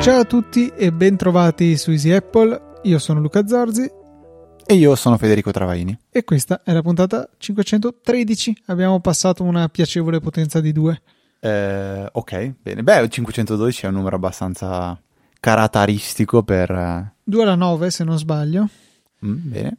Ciao a tutti e bentrovati su Easy Apple. Io sono Luca Zorzi E io sono Federico Travaini. e questa è la puntata 513. Abbiamo passato una piacevole potenza di 2. Eh, ok, bene. Beh, 512 è un numero abbastanza caratteristico per... eh, 2 alla 9 se non sbaglio. mm, bene.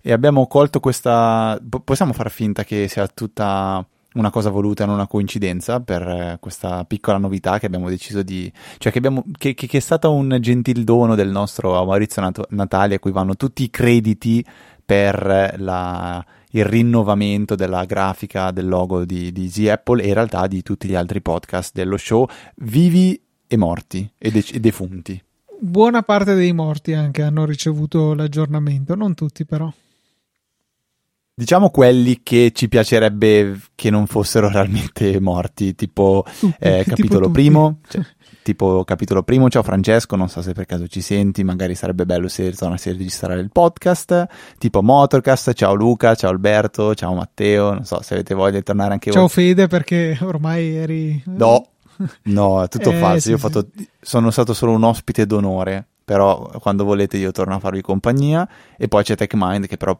E abbiamo colto questa... po- Possiamo far finta che sia tutta una cosa voluta, non una coincidenza, per eh, questa piccola novità che abbiamo deciso di... Cioè che, abbiamo... che, che- che è stata un gentil dono del nostro Maurizio Nat- Natali a cui vanno tutti i crediti per eh, la- il rinnovamento della grafica del logo di, di Easy Apple e in realtà di tutti gli altri podcast dello show, vivi e morti e, de- e defunti. Buona parte dei morti anche hanno ricevuto l'aggiornamento, non tutti però. Diciamo quelli che ci piacerebbe che non fossero realmente morti, tipo eh, tipo capitolo tutti. primo, cioè, tipo capitolo primo, ciao Francesco, non so se per caso ci senti, magari sarebbe bello se tornassi a registrare il podcast, tipo Motorcast, ciao Luca, ciao Alberto, ciao Matteo, non so se avete voglia di tornare anche Ciao voi. Fede perché ormai eri... No, no, è tutto Eh, falso, sì, io ho sì. fatto, sono stato solo un ospite d'onore, però quando volete io torno a farvi compagnia e poi c'è TechMind che però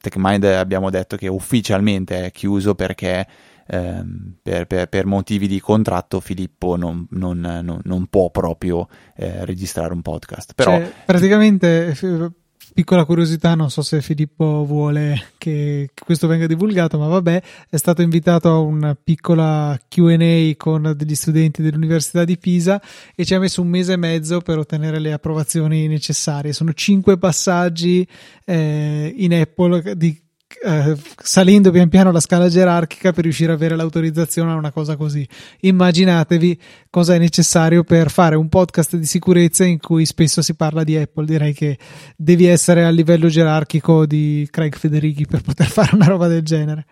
TechMind abbiamo detto che ufficialmente è chiuso perché ehm, per, per- per motivi di contratto Filippo non, non- non- non può proprio eh, registrare un podcast. Però Cioè, praticamente, f- piccola curiosità, non so se Filippo vuole che questo venga divulgato, ma vabbè, è stato invitato a una piccola QA con degli studenti dell'Università di Pisa e ci ha messo un mese e mezzo per ottenere le approvazioni necessarie. Sono cinque passaggi eh, in Apple di eh, salendo pian piano la scala gerarchica per riuscire ad avere l'autorizzazione a una cosa così. Immaginatevi cosa è necessario per fare un podcast di sicurezza in cui spesso si parla di Apple. Direi che devi essere a livello gerarchico di Craig Federighi per poter fare una roba del genere.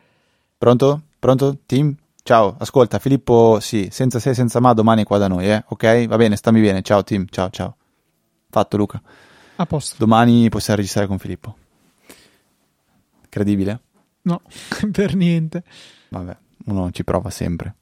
pronto? Pronto? Team? Ciao, ascolta Filippo, sì, senza se senza ma domani è qua da noi, eh? Ok? Va bene, stammi bene, ciao team, ciao ciao. Fatto Luca. A posto. Domani possiamo registrare con Filippo. Credibile? No, per niente. Vabbè, uno ci prova sempre.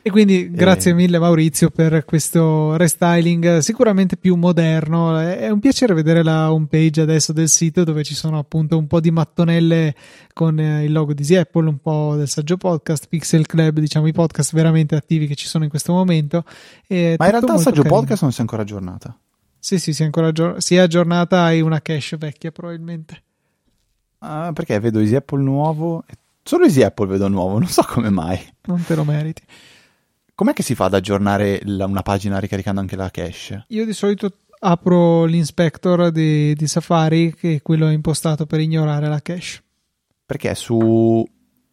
E quindi grazie Eh. mille Maurizio per questo restyling sicuramente più moderno. È è un piacere vedere la homepage adesso del sito dove ci sono appunto un po' di mattonelle con eh, il logo di Easy Apple, un po' del saggio podcast, Pixel Club, diciamo i podcast veramente attivi che ci sono in questo momento. E Ma in realtà il saggio carino. podcast non si è ancora aggiornata. Sì, sì, si è ancora aggior- si è aggiornata, hai una cache vecchia probabilmente. Ah, perché vedo Easy Apple nuovo. Solo Easy Apple vedo nuovo, non so come mai. Non te lo meriti. Com'è che si fa ad aggiornare la- una pagina ricaricando anche la cache? Io di solito apro l'inspector di, di Safari, che è quello impostato per ignorare la cache. Perché su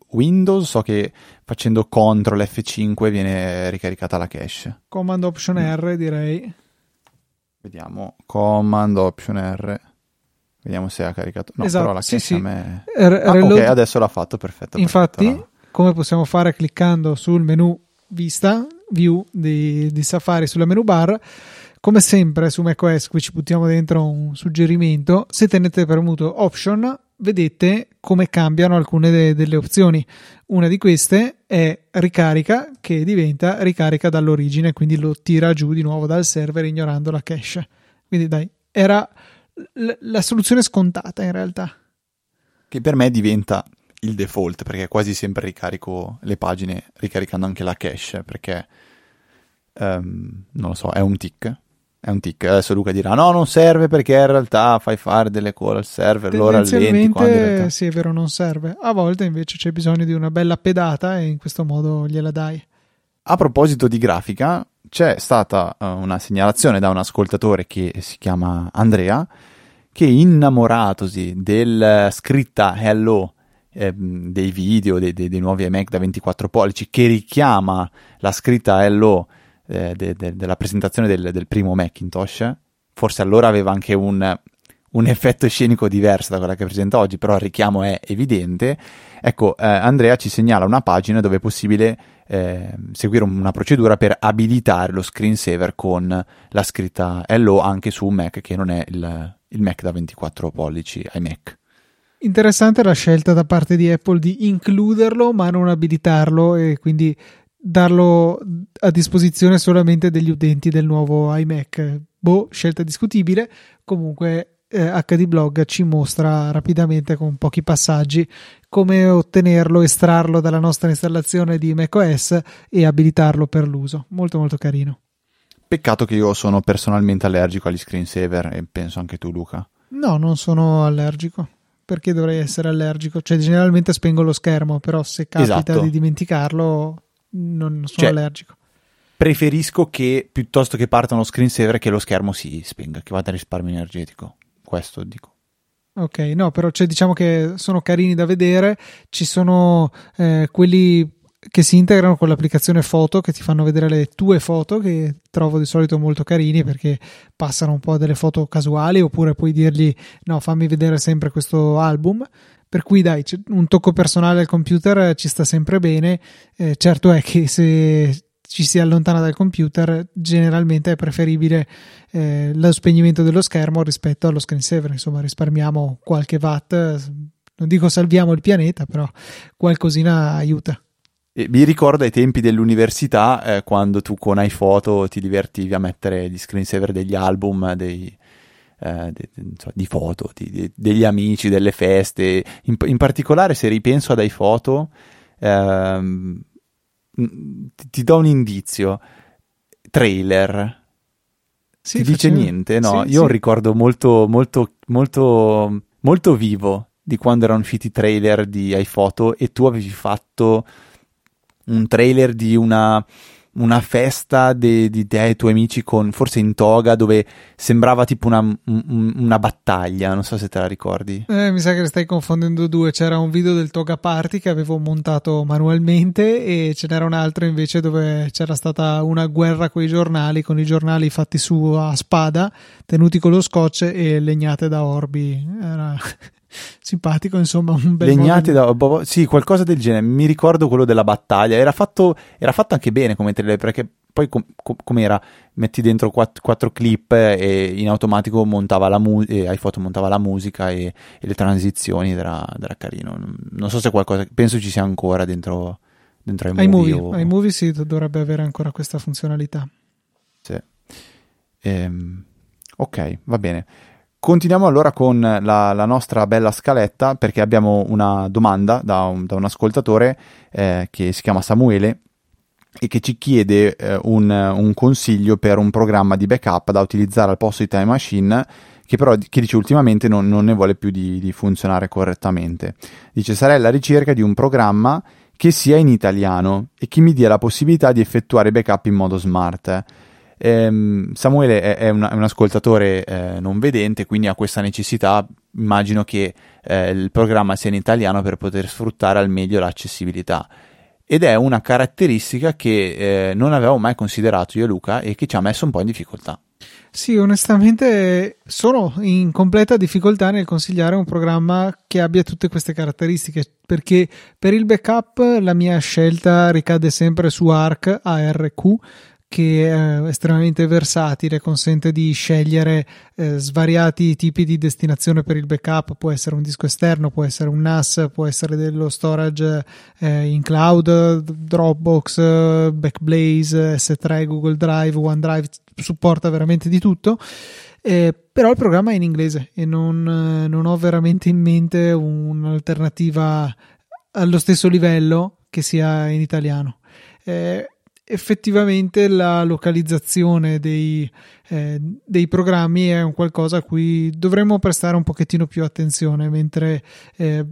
Windows so che facendo CTRL F5 viene ricaricata la cache. Command Option R direi. Vediamo. Command Option R. Vediamo se ha caricato. No, Esatto, però la sì, sì. me... R- Ah, reload- ok, adesso l'ha fatto, perfetto. Infatti, perfetto. come possiamo fare cliccando sul menu vista, view di, di Safari sulla menu bar, come sempre su macOS, qui ci buttiamo dentro un suggerimento, se tenete premuto option, vedete come cambiano alcune de- delle opzioni. Una di queste è ricarica, che diventa ricarica dall'origine, quindi lo tira giù di nuovo dal server ignorando la cache. Quindi dai, era l- la soluzione scontata in realtà. Che per me diventa il default, perché quasi sempre ricarico le pagine ricaricando anche la cache, perché ehm, non lo so, è un tic. È un tic. Adesso Luca dirà: No, non serve perché in realtà fai fare delle call al server, lo rallenti. Quando in Tendenzialmente, realtà... sì, è vero, non serve. A volte invece c'è bisogno di una bella pedata e in questo modo gliela dai. A proposito di grafica, c'è stata eh, una segnalazione da un ascoltatore che si chiama Andrea, che innamoratosi della scritta Hello ehm, dei video, dei, dei- dei nuovi iMac da 24 pollici, che richiama la scritta Hello eh, de- de- della presentazione del, del primo Macintosh, forse allora aveva anche un, un effetto scenico diverso da quella che presenta oggi, però il richiamo è evidente. Ecco, eh, Andrea ci segnala una pagina dove è possibile eh, seguire una procedura per abilitare lo screensaver con la scritta Hello anche su un Mac che non è il, il Mac da 24 pollici iMac. Interessante la scelta da parte di Apple di includerlo ma non abilitarlo e quindi darlo a disposizione solamente degli utenti del nuovo iMac. Boh, scelta discutibile. Comunque eh, HD Blog ci mostra rapidamente con pochi passaggi come ottenerlo, estrarlo dalla nostra installazione di macOS e abilitarlo per l'uso. Molto molto carino. Peccato che io sono personalmente allergico agli screensaver e penso anche tu Luca. No, non sono allergico perché dovrei essere allergico? Cioè, generalmente spengo lo schermo, però se capita esatto. di dimenticarlo, non sono cioè, allergico. Preferisco che piuttosto che parta uno screensaver che lo schermo si spenga, che vada a risparmio energetico. Questo dico. Ok, no, però cioè, diciamo che sono carini da vedere. Ci sono eh, quelli che si integrano con l'applicazione foto che ti fanno vedere le tue foto che trovo di solito molto carini perché passano un po' delle foto casuali oppure puoi dirgli no fammi vedere sempre questo album per cui dai un tocco personale al computer ci sta sempre bene eh, certo è che se ci si allontana dal computer generalmente è preferibile eh, lo spegnimento dello schermo rispetto allo screensaver insomma risparmiamo qualche watt non dico salviamo il pianeta però qualcosina aiuta e mi ricordo ai tempi dell'università eh, quando tu con iPhoto ti divertivi a mettere gli screensaver degli album, dei, eh, de, di foto, di, de, degli amici, delle feste. In, in, particolare se ripenso ad iPhoto, ehm, ti, ti, do un indizio. Trailer. Sì, ti dice niente? No, sì, io sì. ricordo molto, molto, molto, molto vivo di quando erano usciti i trailer di iPhoto e tu avevi fatto un trailer di una, una festa di te e i tuoi amici con forse in toga dove sembrava tipo una, un, una battaglia non so se te la ricordi. Eh, mi sa che stai confondendo due. C'era un video del toga party che avevo montato manualmente e ce n'era un altro invece dove c'era stata una guerra con i giornali con i giornali fatti su a spada tenuti con lo scotch e legnate da orbi. Era simpatico, insomma, un bel Legnati da sì, qualcosa del genere. Mi ricordo quello della battaglia. Era fatto, era fatto anche bene come trailer perché poi com- com- com'era? Metti dentro quatt- quattro clip e in automatico montava la mu- e iPhoto montava la musica e, e le transizioni ed era, era, carino. Non so se qualcosa, penso ci sia ancora dentro, dentro iMovie. iMovie, o... iMovie sì, dovrebbe avere ancora questa funzionalità. Sì. Ehm, ok, va bene. Continuiamo allora con la, la, nostra bella scaletta perché abbiamo una domanda da un, da un ascoltatore eh, che si chiama Samuele e che ci chiede eh, un, un, consiglio per un programma di backup da utilizzare al posto di Time Machine che però che dice ultimamente non, non ne vuole più di, di, funzionare correttamente. Dice sarei alla ricerca di un programma che sia in italiano e che mi dia la possibilità di effettuare backup in modo smart. Ehm, Samuele è, un, ascoltatore eh, non vedente, quindi ha questa necessità. Immagino che eh, il programma sia in italiano per poter sfruttare al meglio l'accessibilità. Ed è una caratteristica che eh, non avevo mai considerato io Luca e che ci ha messo un po' in difficoltà. Sì, onestamente sono in completa difficoltà nel consigliare un programma che abbia tutte queste caratteristiche, perché per il backup la mia scelta ricade sempre su ARC, ARQ, che è estremamente versatile, consente di scegliere eh, svariati tipi di destinazione per il backup, può essere un disco esterno, può essere un NAS, può essere dello storage eh, in cloud, Dropbox, Backblaze, S3, Google Drive, OneDrive, supporta veramente di tutto. Eh, però il programma è in inglese e non, non ho veramente in mente un'alternativa allo stesso livello che sia in italiano. Eh, effettivamente la localizzazione dei, eh, dei, programmi è un qualcosa a cui dovremmo prestare un pochettino più attenzione, mentre eh,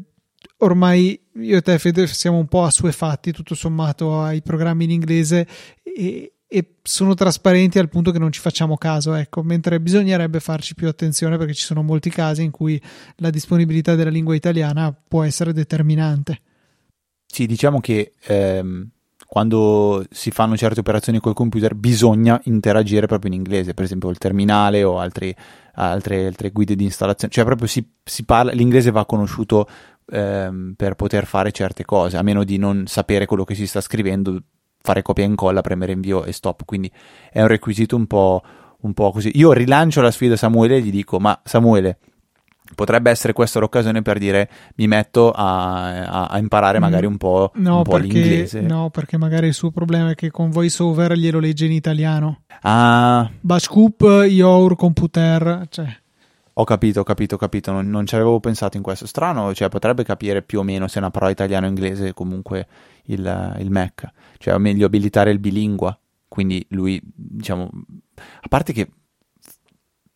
ormai io e te Fede siamo un po' assuefatti tutto sommato ai programmi in inglese e, e sono trasparenti al punto che non ci facciamo caso, ecco, mentre bisognerebbe farci più attenzione perché ci sono molti casi in cui la disponibilità della lingua italiana può essere determinante. Sì, diciamo che ehm, quando si fanno certe operazioni col computer bisogna interagire proprio in inglese, per esempio il terminale o altri, altre, altre, guide di installazione, cioè proprio si, si parla, l'inglese va conosciuto ehm, per poter fare certe cose, a meno di non sapere quello che si sta scrivendo, fare copia e incolla, premere invio e stop, quindi è un requisito un po', un po' così. Io rilancio la sfida a Samuele e gli dico, ma Samuele, potrebbe essere questa l'occasione per dire mi metto a, a, a imparare mm. magari un po', no, un po perché, l'inglese. No, perché magari il suo problema è che con VoiceOver glielo legge in italiano. Ah. Bashcoop, Your Computer, cioè... Ho capito, ho capito, ho capito, non, non, ci avevo pensato in questo. Strano, cioè potrebbe capire più o meno se è una parola italiano o inglese comunque il, il Mac, cioè o meglio abilitare il bilingua. Quindi lui, diciamo, a parte che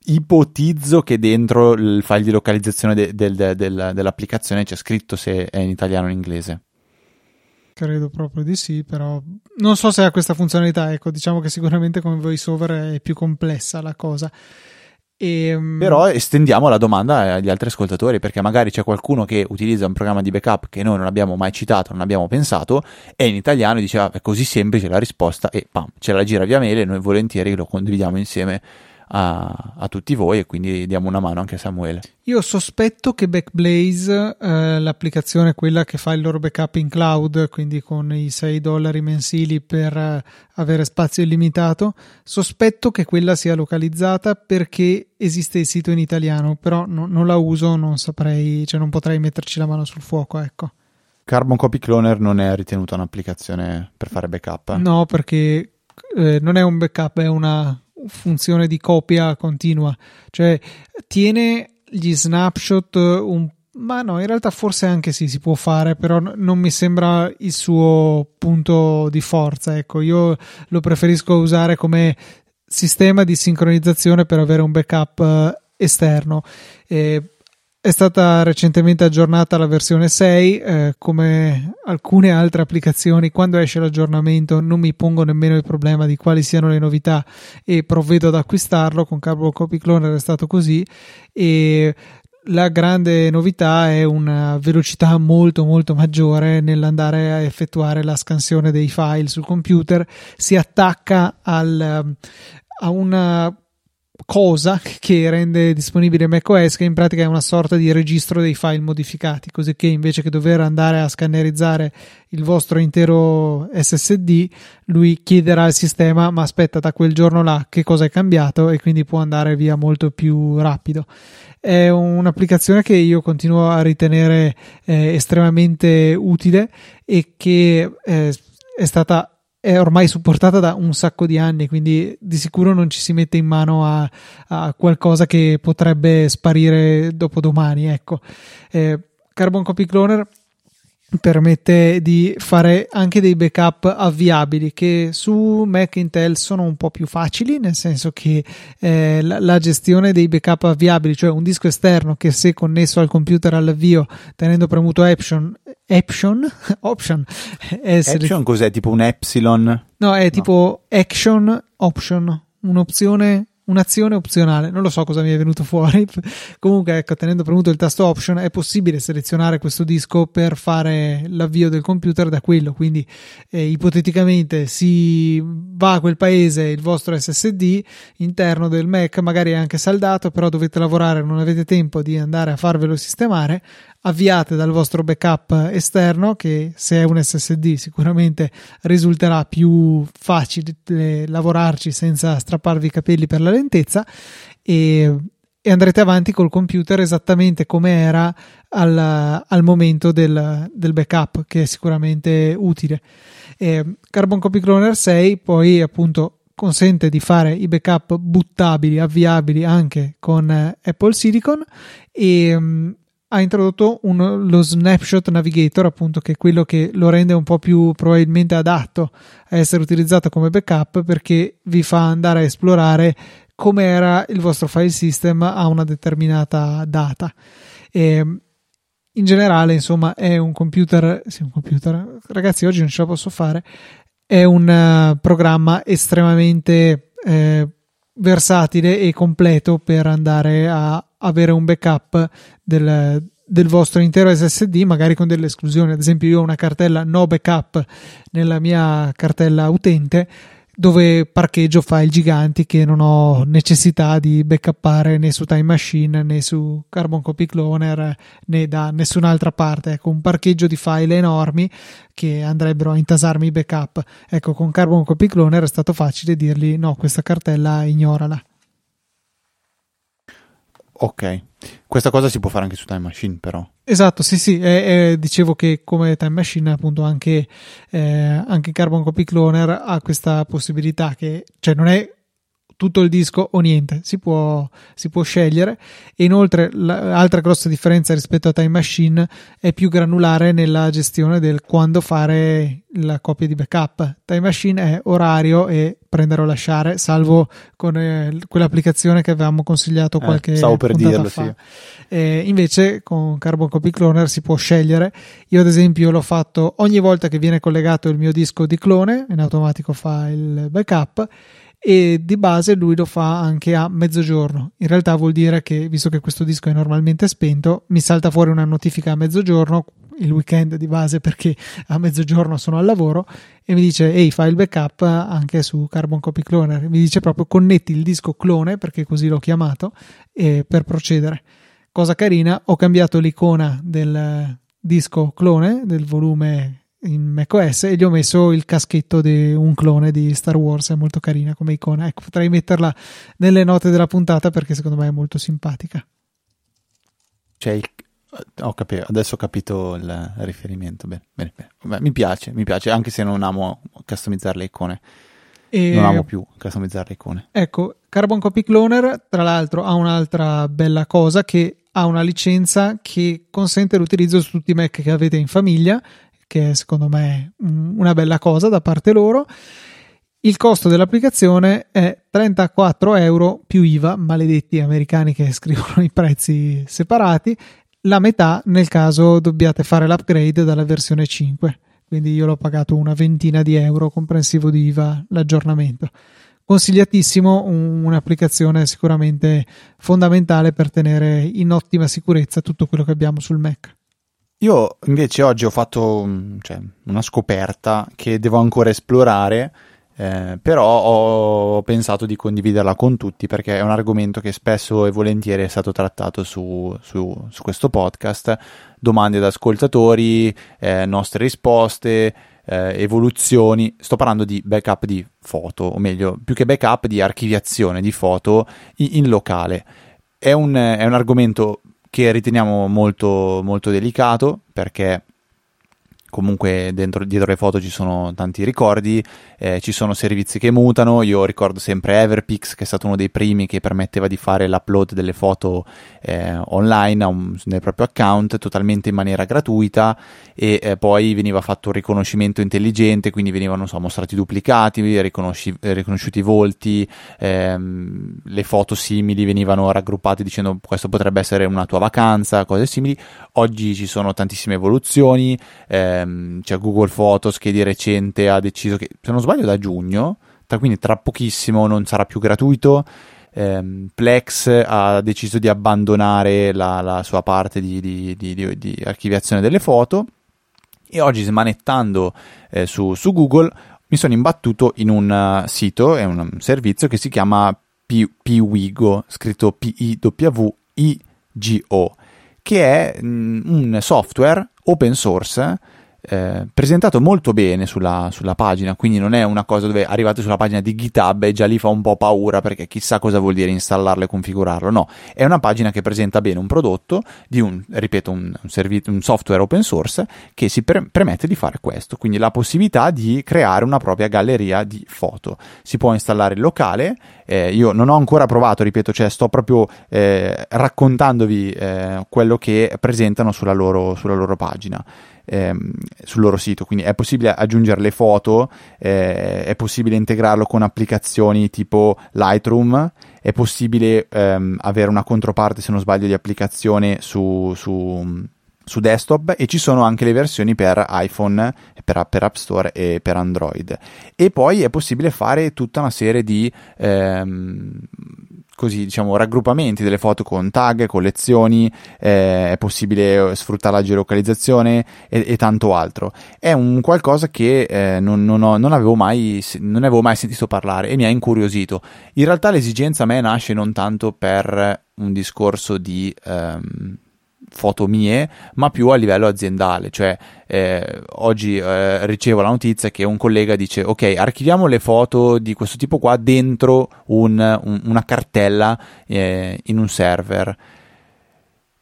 ipotizzo che dentro il file di localizzazione de, de, de, dell'applicazione c'è scritto se è in italiano o in inglese. Credo proprio di sì, però non so se ha questa funzionalità. Ecco, diciamo che sicuramente come voiceover è più complessa la cosa. E, ehm, Però estendiamo la domanda agli altri ascoltatori perché magari c'è qualcuno che utilizza un programma di backup che noi non abbiamo mai citato, non abbiamo pensato, è in italiano e dice ah, è così semplice la risposta e pam, ce la gira via mail e noi volentieri lo condividiamo insieme a, a, tutti voi e quindi diamo una mano anche a Samuele. Io sospetto che Backblaze, eh, l'applicazione quella che fa il loro backup in cloud, quindi con i 6 dollari mensili per eh, avere spazio illimitato, sospetto che quella sia localizzata perché esiste il sito in italiano, però no, non la uso, non saprei, cioè non potrei metterci la mano sul fuoco, ecco. Carbon Copy Cloner non è ritenuta un'applicazione per fare backup? No, perché eh, non è un backup, è una funzione di copia continua, cioè tiene gli snapshot un ma no, in realtà forse anche sì, si può fare, però non mi sembra il suo punto di forza. Ecco, io lo preferisco usare come sistema di sincronizzazione per avere un backup eh, esterno. Eh, è stata recentemente aggiornata la versione 6, eh, come alcune altre applicazioni, quando esce l'aggiornamento non mi pongo nemmeno il problema di quali siano le novità e provvedo ad acquistarlo, con Carbon Copy Cloner è stato così. E la grande novità è una velocità molto molto maggiore nell'andare a effettuare la scansione dei file sul computer, si attacca al, a una cosa che rende disponibile macOS, che in pratica è una sorta di registro dei file modificati, così che invece che dover andare a scannerizzare il vostro intero SSD, lui chiederà al sistema: Ma aspetta, da quel giorno là che cosa è cambiato? E quindi può andare via molto più rapido. È un'applicazione che io continuo a ritenere eh, estremamente utile e che eh, è stata è ormai supportata da un sacco di anni, quindi di sicuro non ci si mette in mano a, a qualcosa che potrebbe sparire dopo domani. Ecco. Eh, Carbon Copy Cloner permette di fare anche dei backup avviabili che su Mac Intel sono un po' più facili nel senso che eh, la, la, gestione dei backup avviabili cioè un disco esterno che se connesso al computer all'avvio tenendo premuto Option Option Option è Action cos'è tipo un Epsilon? no è tipo no. Action Option un'opzione un'azione opzionale, non lo so cosa mi è venuto fuori. Comunque, ecco, tenendo premuto il tasto option è possibile selezionare questo disco per fare l'avvio del computer da quello. Quindi, eh, ipoteticamente, si va a quel paese il vostro SSD interno del Mac, magari è anche saldato, però dovete lavorare, non avete tempo di andare a farvelo sistemare avviate dal vostro backup esterno che se è un SSD sicuramente risulterà più facile lavorarci senza strapparvi i capelli per la lentezza e, e andrete avanti col computer esattamente come era al, al momento del, del, backup che è sicuramente utile. E Carbon Copy Cloner 6 poi appunto consente di fare i backup buttabili, avviabili anche con Apple Silicon e ha introdotto un, lo Snapshot Navigator, appunto, che è quello che lo rende un po' più probabilmente adatto a essere utilizzato come backup perché vi fa andare a esplorare come era il vostro file system a una determinata data. E, in generale, insomma, è un computer, sì, un computer, ragazzi, oggi non ce la posso fare. È un uh, programma estremamente eh, versatile e completo per andare a avere un backup del, del vostro intero SSD, magari con delle esclusioni. Ad esempio, io ho una cartella no backup nella mia cartella utente dove parcheggio file giganti che non ho necessità di backuppare né su Time Machine né su Carbon Copy Cloner né da nessun'altra parte. Ecco, un parcheggio di file enormi che andrebbero a intasarmi i backup. Ecco, con Carbon Copy Cloner è stato facile dirgli no, questa cartella ignorala Ok, questa cosa si può fare anche su Time Machine però. Esatto, sì, sì, eh, eh, dicevo che come Time Machine appunto anche, eh, anche Carbon Copy Cloner ha questa possibilità che, cioè non è tutto il disco o niente, si può, si può scegliere e inoltre l'altra grossa differenza rispetto a Time Machine è più granulare nella gestione del quando fare la copia di backup. Time Machine è orario e prendere o lasciare, salvo con eh, quell'applicazione che avevamo consigliato eh, qualche eh, stavo per dirlo, fa. Sì. Eh, invece con Carbon Copy Cloner si può scegliere. Io ad esempio l'ho fatto ogni volta che viene collegato il mio disco di clone, in automatico fa il backup e di base lui lo fa anche a mezzogiorno. In realtà vuol dire che, visto che questo disco è normalmente spento, mi salta fuori una notifica a mezzogiorno, il weekend di base perché a mezzogiorno sono al lavoro, e mi dice, ehi, fai il backup anche su Carbon Copy Cloner. Mi dice proprio connetti il disco clone, perché così l'ho chiamato, per procedere. Cosa carina, ho cambiato l'icona del disco clone, del volume in macOS e gli ho messo il caschetto di un clone di Star Wars, è molto carina come icona. Ecco, potrei metterla nelle note della puntata perché secondo me è molto simpatica. Cioè, il... ho capito, adesso ho capito il riferimento. Bene, bene, bene. mi piace, mi piace, anche se non amo customizzare le icone. E... Non amo più customizzare le icone. Ecco, Carbon Copy Cloner, tra l'altro, ha un'altra bella cosa che ha una licenza che consente l'utilizzo su tutti i Mac che avete in famiglia che secondo me è una bella cosa da parte loro. Il costo dell'applicazione è 34 euro più IVA, maledetti americani che scrivono i prezzi separati, la metà nel caso dobbiate fare l'upgrade dalla versione 5. Quindi io l'ho pagato una ventina di euro comprensivo di IVA l'aggiornamento. Consigliatissimo, un'applicazione sicuramente fondamentale per tenere in ottima sicurezza tutto quello che abbiamo sul Mac. Io invece oggi ho fatto mm, cioè, una scoperta che devo ancora esplorare, eh, però ho pensato di condividerla con tutti perché è un argomento che spesso e volentieri è stato trattato su, su, su questo podcast, domande da ascoltatori, eh, nostre risposte, eh, evoluzioni. Sto parlando di backup di foto, o meglio, più che backup di archiviazione di foto in, in locale. È un, è un argomento che riteniamo molto, molto delicato perché comunque dentro, dietro le foto ci sono tanti ricordi, eh, ci sono servizi che mutano, io ricordo sempre Everpix che è stato uno dei primi che permetteva di fare l'upload delle foto eh, online un, nel proprio account totalmente in maniera gratuita e eh, poi veniva fatto un riconoscimento intelligente, quindi venivano so, mostrati duplicati, riconosciuti i volti, ehm, le foto simili venivano raggruppate dicendo questo potrebbe essere una tua vacanza, cose simili. Oggi ci sono tantissime evoluzioni. Ehm, ehm, cioè Google Photos che di recente ha deciso che, se non sbaglio da giugno, tra, quindi tra pochissimo non sarà più gratuito, ehm, Plex ha deciso di abbandonare la, la sua parte di, di, di, di, archiviazione delle foto. E oggi smanettando eh, su, su, Google mi sono imbattuto in un uh, sito, è un servizio che si chiama Piwigo, scritto P-I-W-I-G-O, che è mm, un software open source eh, presentato molto bene sulla, sulla, pagina, quindi non è una cosa dove arrivate sulla pagina di GitHub e già lì fa un po' paura perché chissà cosa vuol dire installarlo e configurarlo. No, è una pagina che presenta bene un prodotto di un, ripeto, un, un, servi- un software open source che si per- permette di fare questo, quindi la possibilità di creare una propria galleria di foto. Si può installare il locale, eh, io non ho ancora provato, ripeto, cioè sto proprio eh, raccontandovi eh, quello che presentano sulla loro, sulla loro pagina ehm, sul loro sito, quindi è possibile aggiungere le foto, eh, è possibile integrarlo con applicazioni tipo Lightroom, è possibile ehm, avere una controparte, se non sbaglio, di applicazione su, su, su desktop e ci sono anche le versioni per iPhone, per, per, App Store e per Android. E poi è possibile fare tutta una serie di ehm, così diciamo raggruppamenti delle foto con tag, collezioni, eh, è possibile sfruttare la geolocalizzazione e, e, tanto altro. È un qualcosa che eh, non, non, ho, non, avevo mai, non avevo mai sentito parlare e mi ha incuriosito. In realtà l'esigenza a me nasce non tanto per un discorso di ehm, foto mie, ma più a livello aziendale. Cioè, eh, oggi eh, ricevo la notizia che un collega dice: Ok, archiviamo le foto di questo tipo qua dentro un, un, una cartella eh, in un server.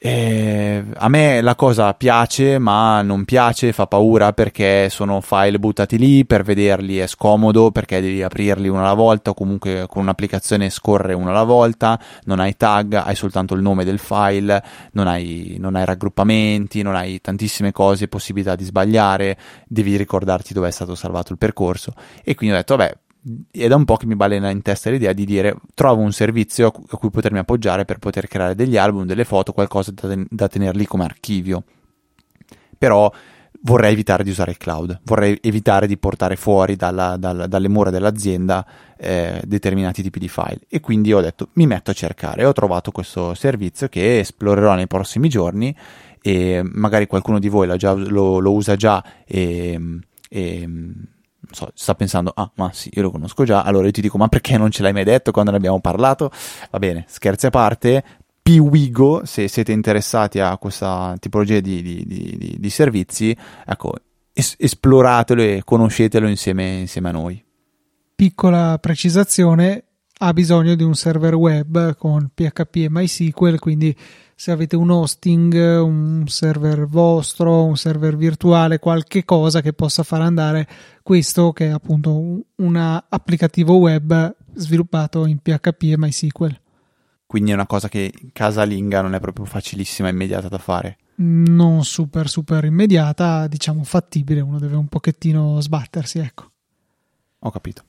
Eh, a me la cosa piace, ma non piace, fa paura perché sono file buttati lì, per vederli è scomodo perché devi aprirli una alla volta o comunque con un'applicazione scorre una alla volta, non hai tag, hai soltanto il nome del file, non hai, non hai raggruppamenti, non hai tantissime cose, possibilità di sbagliare, devi ricordarti dove è stato salvato il percorso. E quindi ho detto vabbè è da un po' che mi balena in testa l'idea di dire trovo un servizio a cui potermi appoggiare per poter creare degli album, delle foto, qualcosa da, ten- da tenerli come archivio. Però vorrei evitare di usare il cloud, vorrei evitare di portare fuori dalla, dalla, dalle mura dell'azienda eh, determinati tipi di file. E quindi ho detto mi metto a cercare, ho trovato questo servizio che esplorerò nei prossimi giorni. E magari qualcuno di voi già, lo, lo, usa già e, e so, sta pensando, ah, ma sì, io lo conosco già, allora io ti dico, ma perché non ce l'hai mai detto quando ne abbiamo parlato? Va bene, scherzi a parte, Piwigo, se siete interessati a questa tipologia di, di, di, di servizi, ecco, es- esploratelo e conoscetelo insieme, insieme a noi. Piccola precisazione, ha bisogno di un server web con PHP e MySQL, quindi se avete un hosting, un server vostro, un server virtuale, qualche cosa che possa far andare questo che è appunto un applicativo web sviluppato in PHP e MySQL. Quindi è una cosa che casalinga non è proprio facilissima e immediata da fare. Non super super immediata, diciamo fattibile, uno deve un pochettino sbattersi, ecco. Ho capito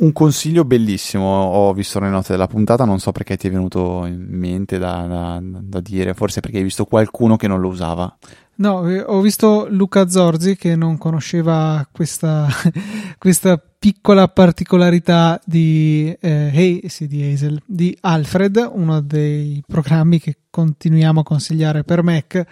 un consiglio bellissimo ho visto nelle note della puntata, non so perché ti è venuto in mente da, da, da dire, forse perché hai visto qualcuno che non lo usava. No, eh, ho visto Luca Zorzi che non conosceva questa, questa piccola particolarità di, eh, hey, sì, di Hazel, di Alfred, uno dei programmi che continuiamo a consigliare per Mac.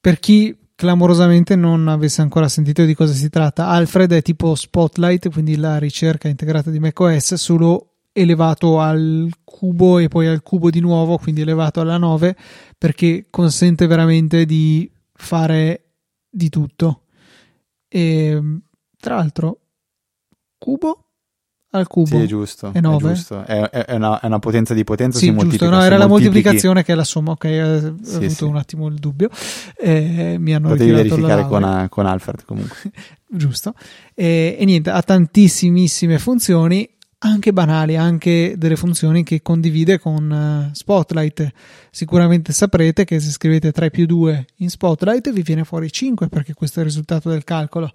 Per chi clamorosamente non avesse ancora sentito di cosa si tratta. Alfred è tipo Spotlight, quindi la ricerca integrata di macOS, solo elevato al cubo e poi al cubo di nuovo, quindi elevato alla 9, perché consente veramente di fare di tutto. E tra l'altro, cubo al cubo. Sì, è giusto. È 9. È, giusto. È, è, una, è una, potenza di potenza. Sì, si giusto. No, era la moltiplicazione che è la somma. Ok, ho sì, avuto sì. un attimo il dubbio. Eh, mi hanno Potevi verificare con, con, Alfred comunque. giusto. E, e niente, ha tantissimissime funzioni anche banali, anche delle funzioni che condivide con uh, Spotlight. Sicuramente saprete che se scrivete 3 più 2 in Spotlight vi viene fuori 5 perché questo è il risultato del calcolo.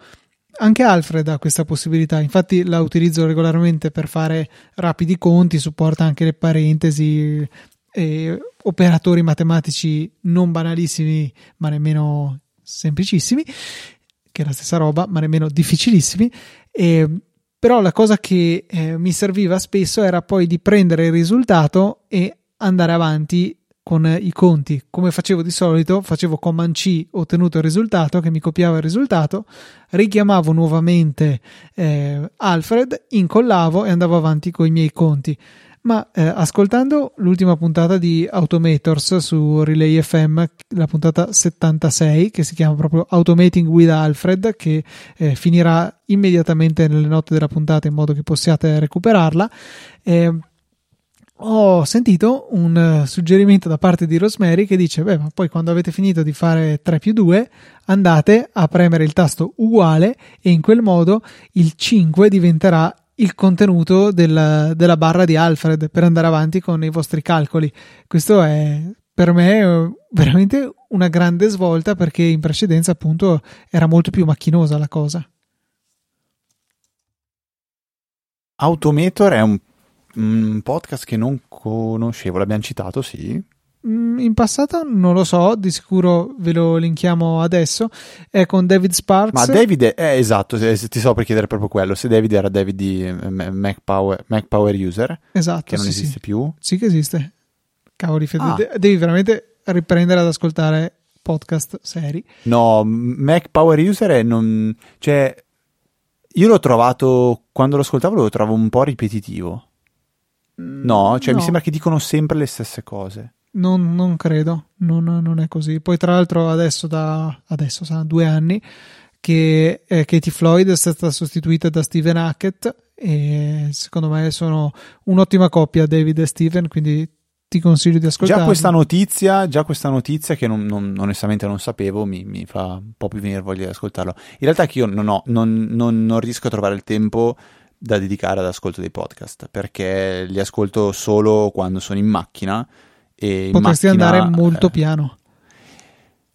Anche Alfred ha questa possibilità, infatti la utilizzo regolarmente per fare rapidi conti, supporta anche le parentesi e operatori matematici non banalissimi, ma nemmeno semplicissimi, che è la stessa roba, ma nemmeno difficilissimi. E, però la cosa che eh, mi serviva spesso era poi di prendere il risultato e andare avanti con i conti. Come facevo di solito facevo command C ottenuto il risultato che mi copiava il risultato richiamavo nuovamente eh, Alfred incollavo e andavo avanti con i miei conti. Ma eh, ascoltando l'ultima puntata di Automators su Relay FM, la puntata 76, che si chiama proprio Automating with Alfred, che eh, finirà immediatamente nelle note della puntata in modo che possiate recuperarla, eh, ho sentito un eh, suggerimento da parte di Rosemary che dice: Beh, ma poi quando avete finito di fare 3 più 2, andate a premere il tasto uguale e in quel modo il 5 diventerà il contenuto della, della barra di Alfred per andare avanti con i vostri calcoli. Questo è per me veramente una grande svolta perché in precedenza appunto era molto più macchinosa la cosa. Automator è un un podcast che non conoscevo, l'abbiamo citato, sì. Mm, in passato non lo so, di sicuro ve lo linkiamo adesso. È con David Sparks. Ma David è eh, esatto, ti so per chiedere proprio quello. Se David era David di eh, Mac Power, Mac Power User, esatto, che non sì, esiste sì. più. Sì, che esiste. Cavoli, ah. devi veramente riprendere ad ascoltare podcast seri. No, Mac Power User è non. cioè, io l'ho trovato quando lo ascoltavo, lo trovo un po' ripetitivo. No, cioè no. mi sembra che dicono sempre le stesse cose. Non, non credo, non, non, è così. Poi, tra l'altro, adesso da adesso, sa, due anni che eh, Katie Floyd è stata sostituita da Steven Hackett e secondo me sono un'ottima coppia David e Steven, quindi ti consiglio di ascoltare. Già questa notizia, già questa notizia che non, non, onestamente non sapevo, mi, mi, fa un po' più venire voglia di ascoltarlo. In realtà che io non, ho, non, non riesco a trovare il tempo da dedicare all'ascolto dei podcast perché li ascolto solo quando sono in macchina e potresti macchina, andare molto eh, piano.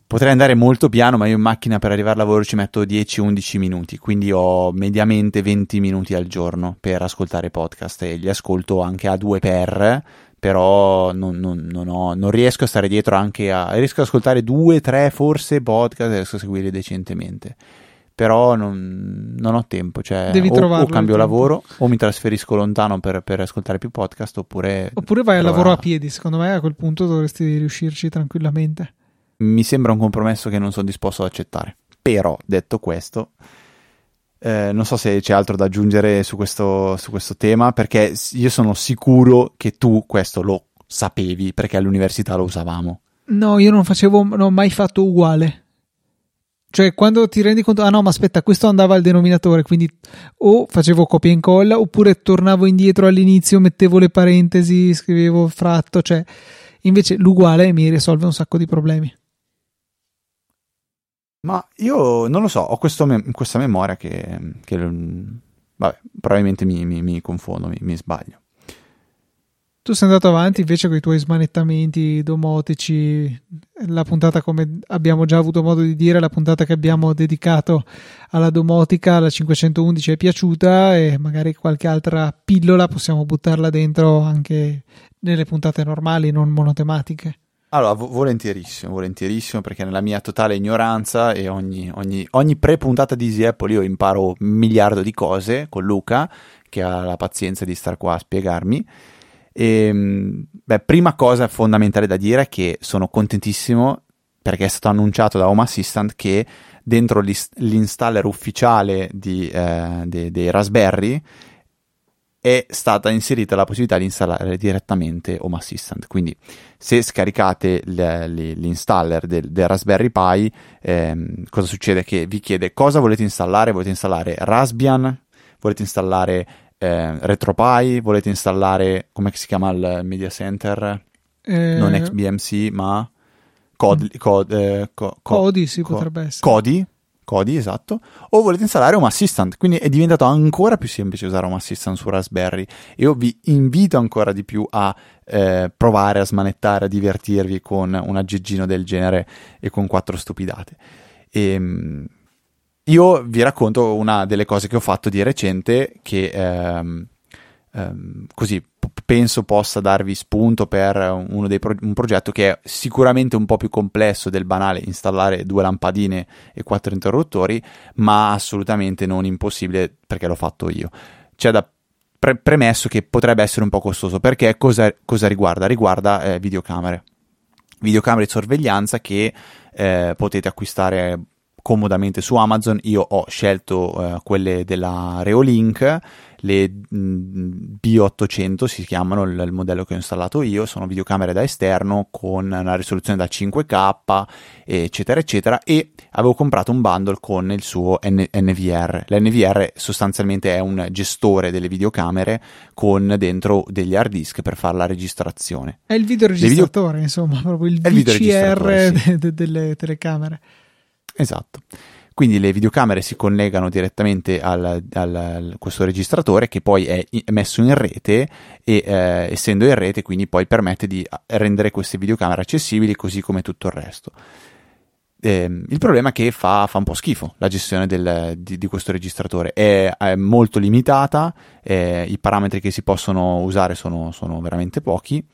Potrei andare molto piano ma io in macchina per arrivare al lavoro ci metto 10-11 minuti quindi ho mediamente 20 minuti al giorno per ascoltare podcast e li ascolto anche a due per però non, non, non, ho, non, riesco a stare dietro anche a riesco ad ascoltare due, tre forse podcast e riesco a seguirli decentemente però non, non ho tempo, cioè Devi o, o cambio lavoro o mi trasferisco lontano per, per ascoltare più podcast oppure... Oppure vai al lavoro a piedi, secondo me a quel punto dovresti riuscirci tranquillamente. Mi sembra un compromesso che non sono disposto ad accettare, però detto questo... Eh, non so se c'è altro da aggiungere su questo, su questo tema, perché io sono sicuro che tu questo lo sapevi, perché all'università lo usavamo. No, io non facevo, non ho mai fatto uguale. Cioè, quando ti rendi conto, ah no, ma aspetta, questo andava al denominatore, quindi o facevo copia e incolla, oppure tornavo indietro all'inizio, mettevo le parentesi, scrivevo fratto, cioè, invece l'uguale mi risolve un sacco di problemi. Ma io non lo so, ho me- questa memoria che, che vabbè, probabilmente mi, mi, mi confondo, mi, mi sbaglio. Tu sei andato avanti invece con i tuoi smanettamenti domotici, la puntata come abbiamo già avuto modo di dire, la puntata che abbiamo dedicato alla domotica, la 511 è piaciuta e magari qualche altra pillola possiamo buttarla dentro anche nelle puntate normali, non monotematiche. Allora, volentierissimo, volentierissimo, perché nella mia totale ignoranza e ogni, ogni, ogni pre-puntata di Easy Apple io imparo un miliardo di cose con Luca, che ha la pazienza di star qua a spiegarmi. E, ehm, beh, prima cosa fondamentale da dire è che sono contentissimo perché è stato annunciato da Home Assistant che dentro l'installer ufficiale di, eh, dei, dei Raspberry è stata inserita la possibilità di installare direttamente Home Assistant. Quindi, se scaricate l'installer del, del Raspberry Pi, ehm, cosa succede? Che vi chiede cosa volete installare? Volete installare Raspbian? Volete installare eh, RetroPie, volete installare, come si chiama il media center? Eh... Non XBMC, ma Cod, Cod, eh, co, Cody si co, potrebbe essere. Cody, Cody, esatto. O volete installare Home Assistant, quindi è diventato ancora più semplice usare Home Assistant su Raspberry. Io vi invito ancora di più a eh, provare a smanettare, a divertirvi con un aggeggino del genere e con quattro stupidate. E, ehm, io vi racconto una delle cose che ho fatto di recente che ehm, ehm, così penso possa darvi spunto per pro- un progetto che è sicuramente un po' più complesso del banale installare due lampadine e quattro interruttori, ma assolutamente non impossibile perché l'ho fatto io. C'è da pre- premesso che potrebbe essere un po' costoso perché cosa, cosa riguarda? Riguarda eh, videocamere. Videocamere di sorveglianza che eh, potete acquistare comodamente su Amazon. Io ho scelto uh, quelle della Reolink, le mm, B800 si chiamano il, il, modello che ho installato io, sono videocamere da esterno con una risoluzione da 5K, eccetera, eccetera, e avevo comprato un bundle con il suo N- NVR. L'NVR sostanzialmente è un gestore delle videocamere con dentro degli hard disk per fare la registrazione. È il videoregistratore, video... insomma, proprio il VCR sì. de- delle telecamere. Esatto. Quindi le videocamere si collegano direttamente a questo registratore che poi è messo in rete e eh, essendo in rete quindi poi permette di rendere queste videocamere accessibili così come tutto il resto. Eh, il problema è che fa, fa, un po' schifo la gestione del, di, di, questo registratore, è, è molto limitata, eh, i parametri che si possono usare sono, sono veramente pochi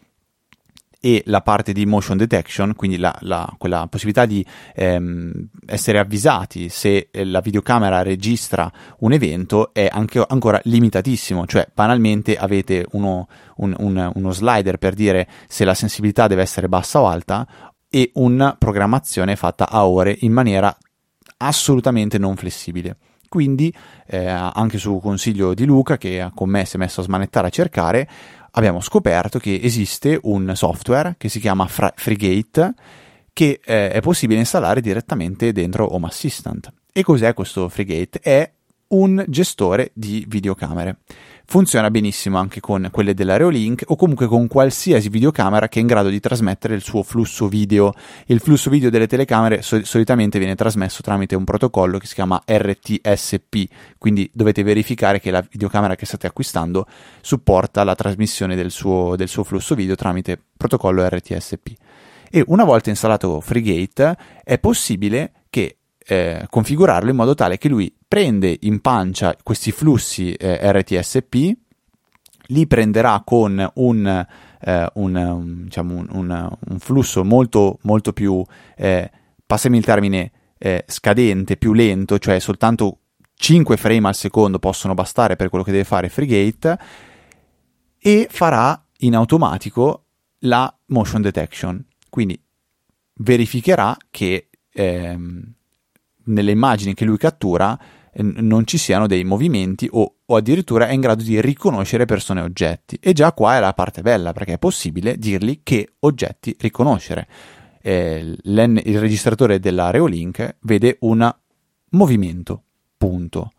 e la parte di motion detection, quindi la, la, quella possibilità di ehm, essere avvisati se la videocamera registra un evento è anche, ancora limitatissimo, cioè banalmente avete uno, un, un, uno slider per dire se la sensibilità deve essere bassa o alta e una programmazione fatta a ore in maniera assolutamente non flessibile. Quindi, eh, anche su consiglio di Luca, che con me si è messo a smanettare a cercare, abbiamo scoperto che esiste un software che si chiama Frigate che eh, è possibile installare direttamente dentro Home Assistant. E cos'è questo Frigate? È un gestore di videocamere. Funziona benissimo anche con quelle dell'Aeolink o comunque con qualsiasi videocamera che è in grado di trasmettere il suo flusso video. Il flusso video delle telecamere sol- solitamente viene trasmesso tramite un protocollo che si chiama RTSP, quindi dovete verificare che la videocamera che state acquistando supporta la trasmissione del suo, del suo flusso video tramite protocollo RTSP. E una volta installato Frigate è possibile eh, configurarlo in modo tale che lui prende in pancia questi flussi eh, RTSP, li prenderà con un, eh, un, un, diciamo un, un, flusso molto, molto più, eh, passami il termine, eh, scadente, più lento, cioè soltanto 5 frame al secondo possono bastare per quello che deve fare Frigate, e farà in automatico la motion detection. Quindi verificherà che ehm, nelle immagini che lui cattura non ci siano dei movimenti o, o, addirittura è in grado di riconoscere persone e oggetti. E già qua è la parte bella perché è possibile dirgli che oggetti riconoscere. Eh, il registratore della Reolink vede un movimento, punto.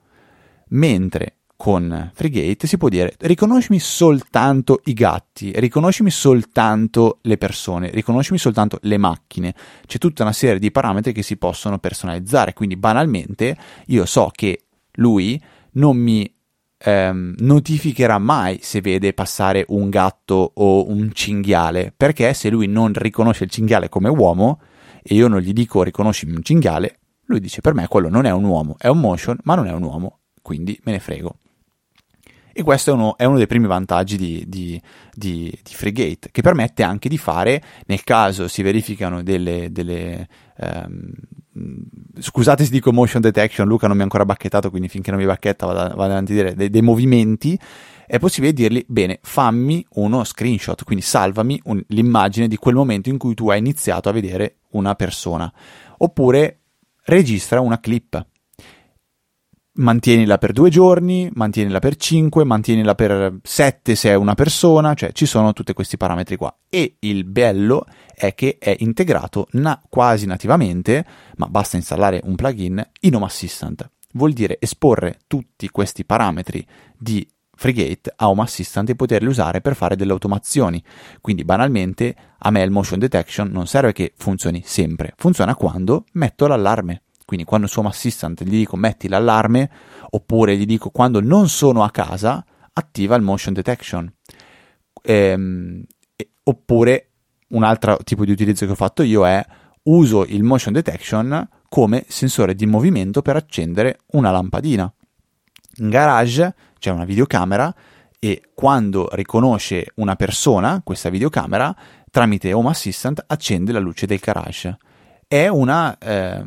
Mentre con Frigate si può dire riconoscimi soltanto i gatti, riconoscimi soltanto le persone, riconoscimi soltanto le macchine. C'è tutta una serie di parametri che si possono personalizzare, quindi banalmente io so che lui non mi ehm, notificherà mai se vede passare un gatto o un cinghiale, perché se lui non riconosce il cinghiale come uomo e io non gli dico riconoscimi un cinghiale, lui dice per me quello non è un uomo, è un motion, ma non è un uomo, quindi me ne frego. E questo è uno, è uno dei primi vantaggi di, di, di, di, Frigate, che permette anche di fare, nel caso si verificano delle... delle um, scusate se dico motion detection, Luca non mi ha ancora bacchettato, quindi finché non mi bacchetta vado avanti a dire dei, dei movimenti, è possibile dirgli, bene, fammi uno screenshot, quindi salvami un, l'immagine di quel momento in cui tu hai iniziato a vedere una persona, oppure registra una clip mantienila per due giorni, mantienila per cinque, mantienila per sette se è una persona, cioè ci sono tutti questi parametri qua. E il bello è che è integrato na- quasi nativamente, ma basta installare un plugin in Home Assistant. Vuol dire esporre tutti questi parametri di Frigate a Home Assistant e poterli usare per fare delle automazioni. Quindi banalmente a me il motion detection non serve che funzioni sempre, funziona quando metto l'allarme quindi quando su Home Assistant gli dico metti l'allarme, oppure gli dico quando non sono a casa, attiva il motion detection. Ehm, oppure un altro tipo di utilizzo che ho fatto io è uso il motion detection come sensore di movimento per accendere una lampadina. In garage c'è una videocamera e quando riconosce una persona, questa videocamera, tramite Home Assistant accende la luce del garage. È una, eh,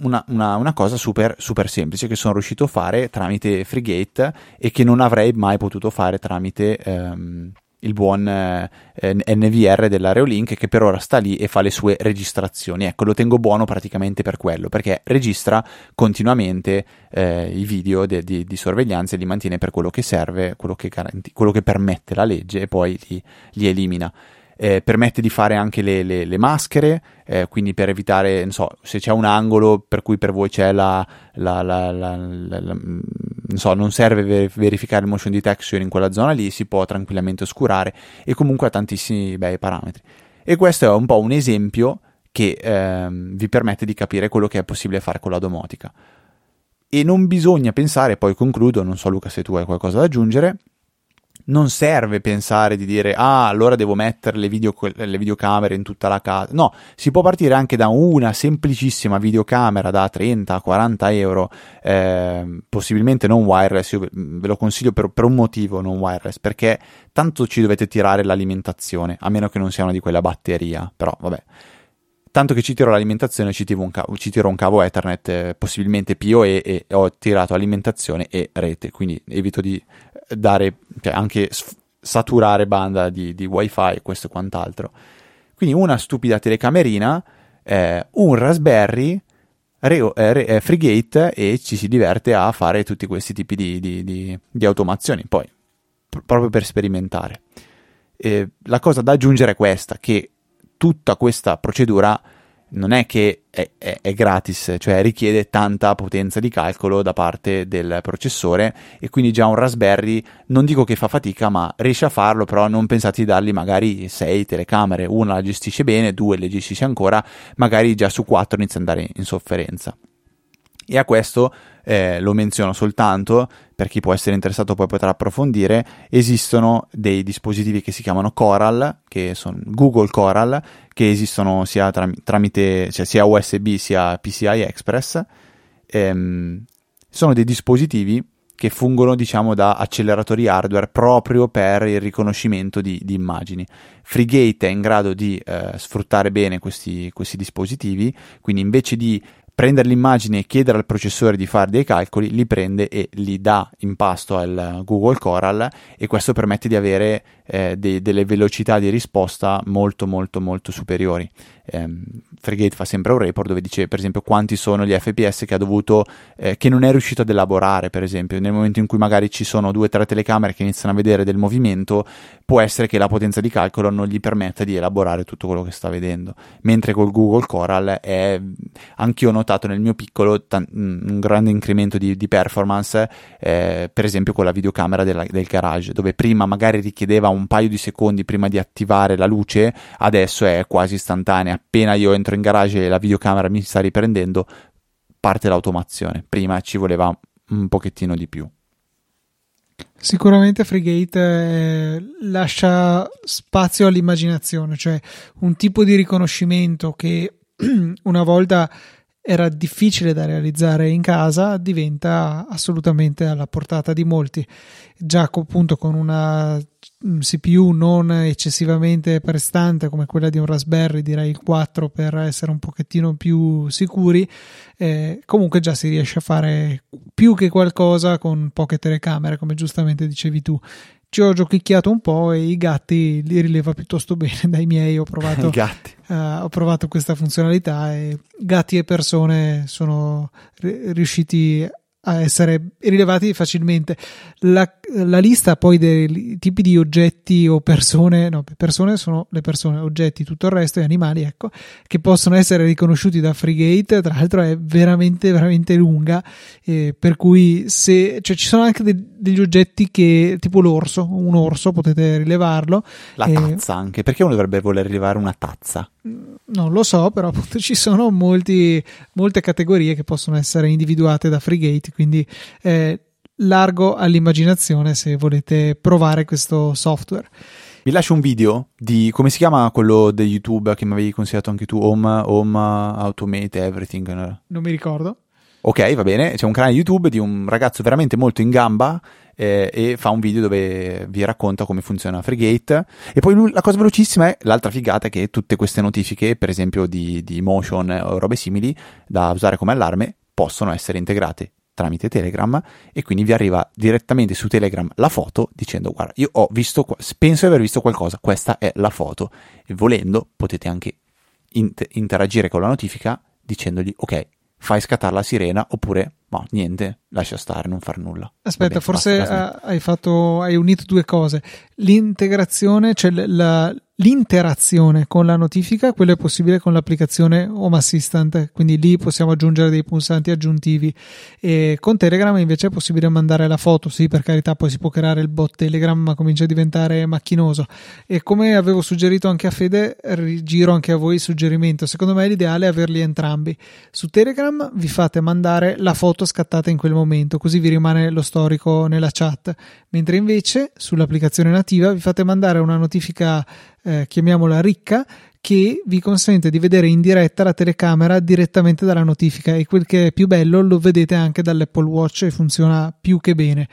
una, una, una, cosa super, super semplice che sono riuscito a fare tramite Frigate e che non avrei mai potuto fare tramite ehm, il buon eh, NVR della Reolink che per ora sta lì e fa le sue registrazioni. Ecco, lo tengo buono praticamente per quello, perché registra continuamente eh, i video de, di, di, sorveglianza e li mantiene per quello che serve, quello che, garanti, quello che permette la legge e poi li, li elimina eh, permette di fare anche le, le, le maschere, eh, quindi per evitare, non so, se c'è un angolo per cui per voi c'è la, la, la, la non so, non serve verificare il motion detection in quella zona lì, si può tranquillamente oscurare e comunque ha tantissimi bei parametri. E questo è un po' un esempio che ehm, vi permette di capire quello che è possibile fare con la domotica. E non bisogna pensare, poi concludo, non so Luca se tu hai qualcosa da aggiungere, non serve pensare di dire ah allora devo mettere le, video, le, videocamere in tutta la casa. No si può partire anche da una semplicissima videocamera da 30-40 euro eh, possibilmente non wireless io ve lo consiglio per, per, un motivo non wireless perché tanto ci dovete tirare l'alimentazione a meno che non sia una di quella batteria però vabbè tanto che ci tiro l'alimentazione ci tiro un cavo, ci tiro un cavo Ethernet eh, possibilmente PoE e ho tirato alimentazione e rete quindi evito di dare, cioè anche saturare banda di, di wifi e questo e quant'altro. Quindi una stupida telecamerina, eh, un Raspberry, Re, eh, eh, Frigate e ci si diverte a fare tutti questi tipi di, di, di, automazioni. Poi pr- proprio per sperimentare. Eh, la cosa da aggiungere è questa, che tutta questa procedura non è che è, è, è, gratis, cioè richiede tanta potenza di calcolo da parte del processore e quindi già un Raspberry non dico che fa fatica, ma riesce a farlo, però non pensate di dargli magari 6 telecamere, una la gestisce bene, due le gestisce ancora, magari già su 4 inizia ad andare in sofferenza. E a questo eh, lo menziono soltanto per chi può essere interessato poi potrà approfondire, esistono dei dispositivi che si chiamano Coral, che sono Google Coral, che esistono sia tram- tramite cioè sia USB sia PCI Express. Ehm, sono dei dispositivi che fungono diciamo da acceleratori hardware proprio per il riconoscimento di, di immagini. Freegate è in grado di eh, sfruttare bene questi, questi dispositivi, quindi invece di prendere l'immagine e chiedere al processore di fare dei calcoli, li prende e li dà in pasto al Google Coral e questo permette di avere eh, de- delle velocità di risposta molto molto molto superiori. Eh, Freegate fa sempre un report dove dice per esempio quanti sono gli FPS che ha dovuto eh, che non è riuscito ad elaborare per esempio nel momento in cui magari ci sono due o tre telecamere che iniziano a vedere del movimento può essere che la potenza di calcolo non gli permetta di elaborare tutto quello che sta vedendo mentre col Google Coral è anche io ho notato nel mio piccolo t- un grande incremento di, di performance eh, per esempio con la videocamera della, del garage dove prima magari richiedeva un un paio di secondi prima di attivare la luce, adesso è quasi istantanea. Appena io entro in garage e la videocamera mi sta riprendendo, parte l'automazione. Prima ci voleva un pochettino di più. Sicuramente Freegate eh, lascia spazio all'immaginazione, cioè un tipo di riconoscimento che una volta era difficile da realizzare in casa diventa assolutamente alla portata di molti. Già appunto con una CPU non eccessivamente prestante come quella di un Raspberry, direi il 4 per essere un pochettino più sicuri, eh, comunque già si riesce a fare più che qualcosa con poche telecamere, come giustamente dicevi tu. Ci ho giochicchiato un po' e i gatti li rileva piuttosto bene dai miei. Ho provato, uh, ho provato questa funzionalità e gatti e persone sono riusciti a essere rilevati facilmente. La, la, lista poi dei tipi di oggetti o persone, no, persone sono le persone, oggetti, tutto il resto, e animali, ecco, che possono essere riconosciuti da Freegate, tra l'altro è veramente, veramente lunga, eh, per cui se, cioè ci sono anche de, degli oggetti che, tipo l'orso, un orso, potete rilevarlo. La eh, tazza anche, perché uno dovrebbe voler rilevare una tazza? Non lo so, però appunto ci sono molti, molte categorie che possono essere individuate da Freegate, quindi eh, largo all'immaginazione se volete provare questo software. Vi lascio un video di come si chiama quello di YouTube che mi avevi consigliato anche tu, Home, Home Automate Everything. Non mi ricordo. Ok, va bene. C'è un canale YouTube di un ragazzo veramente molto in gamba eh, e fa un video dove vi racconta come funziona Freegate. E poi lui, la cosa velocissima è l'altra figata è che tutte queste notifiche, per esempio di, di motion o robe simili, da usare come allarme, possono essere integrate tramite Telegram e quindi vi arriva direttamente su Telegram la foto dicendo guarda io ho visto penso di aver visto qualcosa questa è la foto e volendo potete anche int- interagire con la notifica dicendogli ok fai scattare la sirena oppure ma niente, lascia stare, non far nulla. Aspetta, Vabbè, forse hai, fatto, hai unito due cose. L'integrazione, cioè la, l'interazione con la notifica, quello è possibile con l'applicazione Home Assistant, quindi lì possiamo aggiungere dei pulsanti aggiuntivi. E con Telegram invece è possibile mandare la foto, sì, per carità, poi si può creare il bot Telegram, ma comincia a diventare macchinoso. E come avevo suggerito anche a Fede, giro anche a voi il suggerimento. Secondo me l'ideale è averli entrambi. Su Telegram vi fate mandare la foto scattata in quel momento, così vi rimane lo storico nella chat, mentre invece sull'applicazione nativa vi fate mandare una notifica eh, chiamiamola ricca, che vi consente di vedere in diretta la telecamera direttamente dalla notifica e quel che è più bello lo vedete anche dall'Apple Watch e funziona più che bene.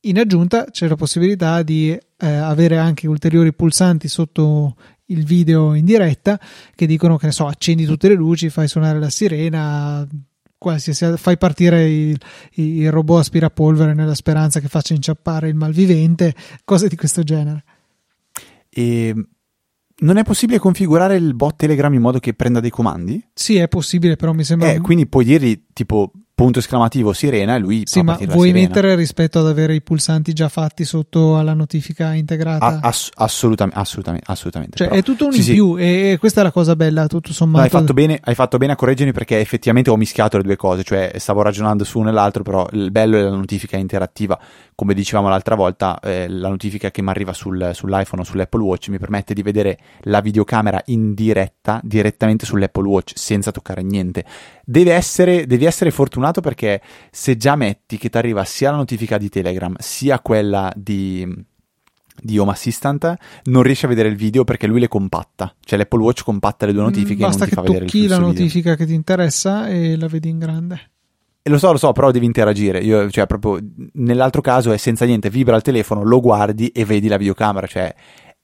In aggiunta c'è la possibilità di eh, avere anche ulteriori pulsanti sotto il video in diretta che dicono che ne so, accendi tutte le luci, fai suonare la sirena, qualsiasi, fai partire il, il robot aspirapolvere nella speranza che faccia inciappare il malvivente, cose di questo genere. E non è possibile configurare il bot Telegram in modo che prenda dei comandi? Sì, è possibile, però mi sembra. Eh, quindi puoi dirgli tipo punto esclamativo sirena e lui sì, ma vuoi mettere rispetto ad avere i pulsanti già fatti sotto alla notifica integrata? A- ass- assolutamente, assolutamente, assolutamente. Cioè, è tutto un sì, in sì. più e questa è la cosa bella, tutto sommato. No, hai, fatto bene, hai fatto bene a correggermi perché effettivamente ho mischiato le due cose, cioè stavo ragionando su uno e l'altro, però il bello è la notifica interattiva. Come dicevamo l'altra volta, eh, la notifica che mi arriva sul, sull'iPhone o sull'Apple Watch mi permette di vedere la videocamera in diretta, direttamente sull'Apple Watch, senza toccare niente. Deve essere, devi essere fortunato perché se già metti che ti arriva sia la notifica di Telegram sia quella di di Home Assistant non riesci a vedere il video perché lui le compatta cioè l'Apple Watch compatta le due mm, notifiche basta e non ti fa vedere il tocchi la notifica video. che ti interessa e la vedi in grande e lo so, lo so, però devi interagire. Io, cioè, proprio nell'altro caso è senza niente, vibra il telefono, lo guardi e vedi la videocamera. Cioè,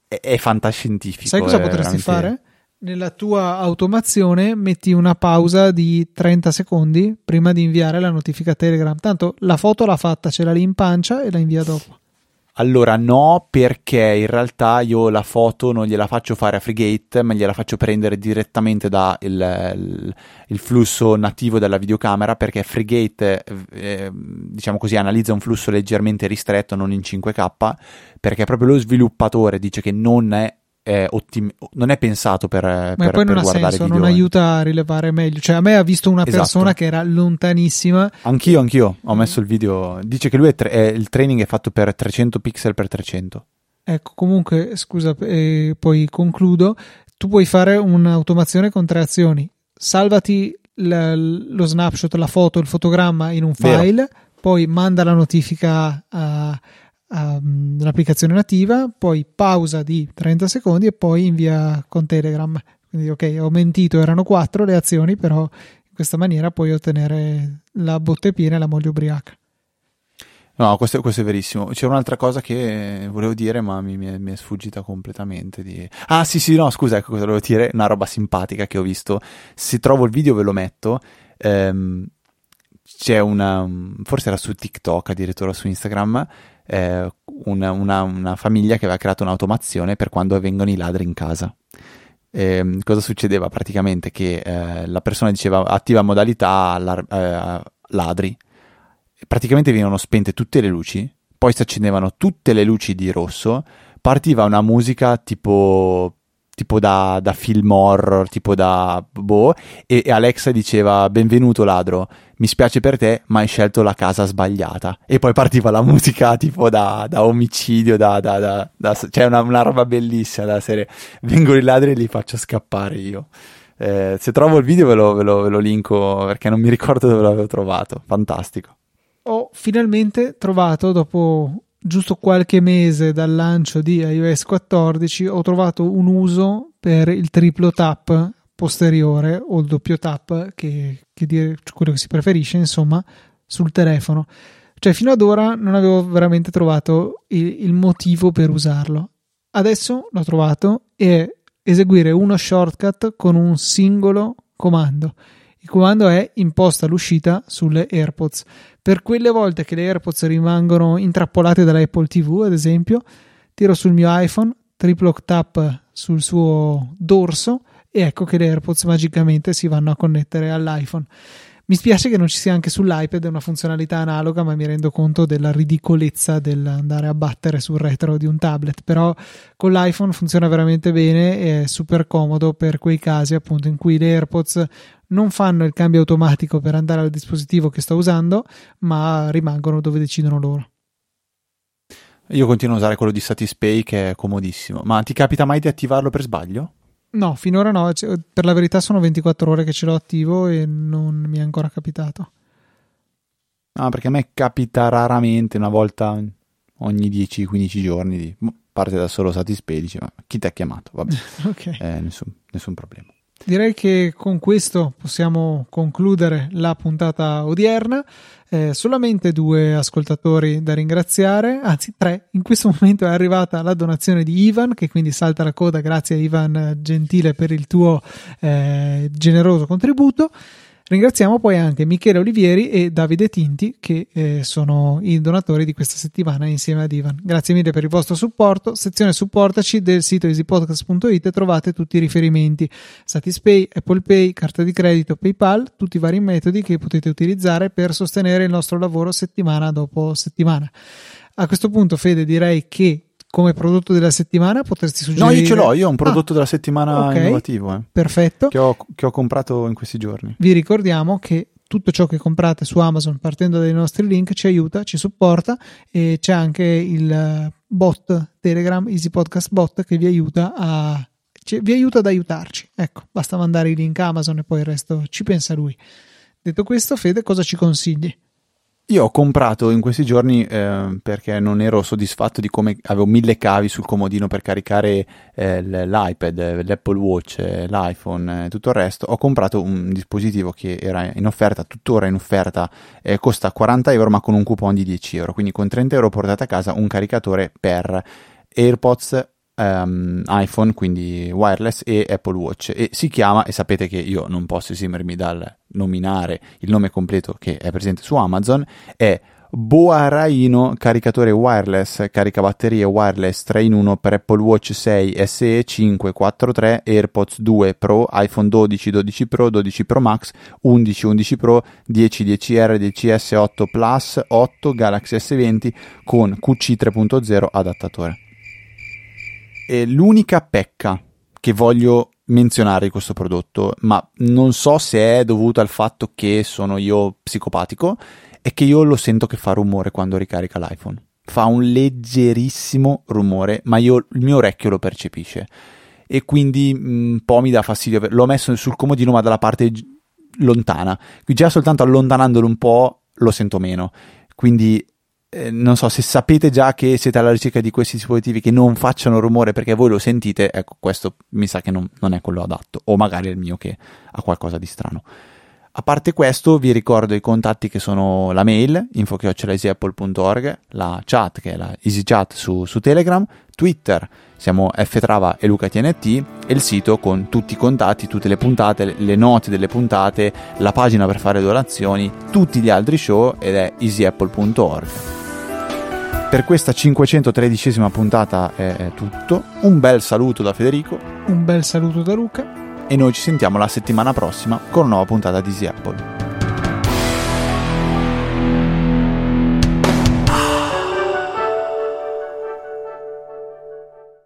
è, è fantascientifico. Sai cosa potresti veramente... fare? Nella tua automazione metti una pausa di 30 secondi prima di inviare la notifica Telegram. Tanto la foto l'ha fatta, ce l'ha lì in pancia e la invia dopo. Allora no, perché in realtà io la foto non gliela faccio fare a Freegate, ma gliela faccio prendere direttamente dal il, flusso nativo della videocamera, perché Freegate, eh, diciamo così, analizza un flusso leggermente ristretto, non in 5K, perché proprio lo sviluppatore dice che non è è ottim- non è pensato per, Ma per, poi non per ha senso, video. non aiuta a rilevare meglio. Cioè, a me ha visto una esatto. persona che era lontanissima. Anch'io, anch'io ho messo il video. Dice che lui è, tre- è il training è fatto per 300 pixel per 300. Ecco, comunque, scusa, eh, poi concludo. Tu puoi fare un'automazione con tre azioni. Salvati l- lo snapshot, la foto, il fotogramma in un file, Vero. poi manda la notifica a um, l'applicazione nativa, poi pausa di 30 secondi e poi invia con Telegram. Quindi ok, ho mentito, erano quattro le azioni, però in questa maniera puoi ottenere la botte piena e la moglie ubriaca. No, questo, questo, è verissimo. C'è un'altra cosa che volevo dire, ma mi, mi, è, mi, è, sfuggita completamente. Di... Ah, sì, sì, no, scusa, ecco cosa volevo dire. Una roba simpatica che ho visto. Se trovo il video ve lo metto. Ehm, c'è una. Forse era su TikTok, addirittura su Instagram eh, una, una, una, famiglia che aveva creato un'automazione per quando vengono i ladri in casa. Eh, cosa succedeva praticamente? Che eh, la persona diceva attiva modalità lar- eh, ladri, praticamente venivano spente tutte le luci, poi si accendevano tutte le luci di rosso, partiva una musica tipo tipo da, da, film horror, tipo da boh, e, e, Alexa diceva benvenuto ladro, mi spiace per te, ma hai scelto la casa sbagliata. E poi partiva la musica tipo da, da omicidio, da, da cioè una, una, roba bellissima da serie. Vengono i ladri e li faccio scappare io. Eh, se trovo il video ve lo, ve, lo, ve lo linko perché non mi ricordo dove l'avevo trovato. Fantastico. Ho finalmente trovato dopo giusto qualche mese dal lancio di iOS 14 ho trovato un uso per il triplo tap posteriore o il doppio tap che, che dire quello che si preferisce insomma sul telefono. Cioè fino ad ora non avevo veramente trovato il, il motivo per usarlo. Adesso l'ho trovato e eseguire uno shortcut con un singolo comando il comando è imposta l'uscita sulle AirPods. Per quelle volte che le AirPods rimangono intrappolate dalla Apple TV, ad esempio, tiro sul mio iPhone, triplo tap sul suo dorso e ecco che le AirPods magicamente si vanno a connettere all'iPhone. Mi spiace che non ci sia anche sull'iPad una funzionalità analoga, ma mi rendo conto della ridicolezza dell'andare a battere sul retro di un tablet. Però con l'iPhone funziona veramente bene e è super comodo per quei casi appunto in cui le AirPods non fanno il cambio automatico per andare al dispositivo che sto usando, ma rimangono dove decidono loro. Io continuo a usare quello di Satispay che è comodissimo. Ma ti capita mai di attivarlo per sbaglio? No, finora no. Cioè, per la verità sono 24 ore che ce l'ho attivo e non mi è ancora capitato. No, perché a me capita raramente, una volta ogni 10-15 giorni, di, parte da solo Satispay, dice ma chi ti ha chiamato? Vabbè, okay. eh, nessun, nessun problema. Direi che con questo possiamo concludere la puntata odierna. Eh, solamente due ascoltatori da ringraziare, anzi tre. In questo momento è arrivata la donazione di Ivan, che quindi salta la coda. Grazie Ivan Gentile per il tuo eh, generoso contributo. Ringraziamo poi anche Michele Olivieri e Davide Tinti che eh, sono i donatori di questa settimana insieme ad Ivan. Grazie mille per il vostro supporto. Sezione supportaci del sito easypodcast.it trovate tutti i riferimenti. Satispay, Apple Pay, carta di credito, PayPal, tutti i vari metodi che potete utilizzare per sostenere il nostro lavoro settimana dopo settimana. A questo punto, Fede, direi che come prodotto della settimana potresti suggerire? No, io ce l'ho, io ho un prodotto ah, della settimana okay, innovativo. Eh, perfetto. Che ho, che ho comprato in questi giorni. Vi ricordiamo che tutto ciò che comprate su Amazon partendo dai nostri link ci aiuta, ci supporta e c'è anche il bot Telegram Easy Podcast Bot che vi aiuta a vi aiuta ad aiutarci. Ecco, basta mandare i link Amazon e poi il resto ci pensa lui. Detto questo, Fede, cosa ci consigli? Io ho comprato in questi giorni eh, perché non ero soddisfatto di come avevo mille cavi sul comodino per caricare eh, l'iPad, l'Apple Watch, l'iPhone e tutto il resto. Ho comprato un dispositivo che era in offerta, tuttora in offerta, eh, costa 40 euro ma con un coupon di 10 euro. Quindi con 30 euro portate a casa un caricatore per AirPods, um, iPhone, quindi wireless, e Apple Watch. E si chiama, e sapete che io non posso esimermi dal nominare il nome completo che è presente su Amazon, è Boaraino caricatore wireless, caricabatterie wireless 3 in 1 per Apple Watch 6, SE 5, 4, 3, AirPods 2 Pro, iPhone 12, 12 Pro, 12 Pro Max, 11, 11 Pro, 10, 10R, 10S 8 Plus, 8 Galaxy S20 con QC 3.0 adattatore. L'unica pecca che voglio menzionare di questo prodotto, ma non so se è dovuto al fatto che sono io psicopatico, è che io lo sento che fa rumore quando ricarica l'iPhone. Fa un leggerissimo rumore, ma io, il mio orecchio lo percepisce. E quindi mm, un po' mi dà fastidio. L'ho messo sul comodino, ma dalla parte lontana. Qui già soltanto allontanandolo un po' lo sento meno. Quindi eh, non so se sapete già che siete alla ricerca di questi dispositivi che non facciano rumore perché voi lo sentite, ecco, questo mi sa che non, non è quello adatto, o magari è il mio che ha qualcosa di strano. A parte questo, vi ricordo i contatti che sono la mail info.easyapple.org, la chat che è la EasyChat su, su Telegram, Twitter, siamo ftrava e lucatnt e il sito con tutti i contatti, tutte le puntate, le note delle puntate, la pagina per fare donazioni, tutti gli altri show ed è easyapple.org. Per questa 513esima puntata è tutto. Un bel saluto da Federico. Un bel saluto da Luca. E noi ci sentiamo la settimana prossima con una nuova puntata di Easy Apple.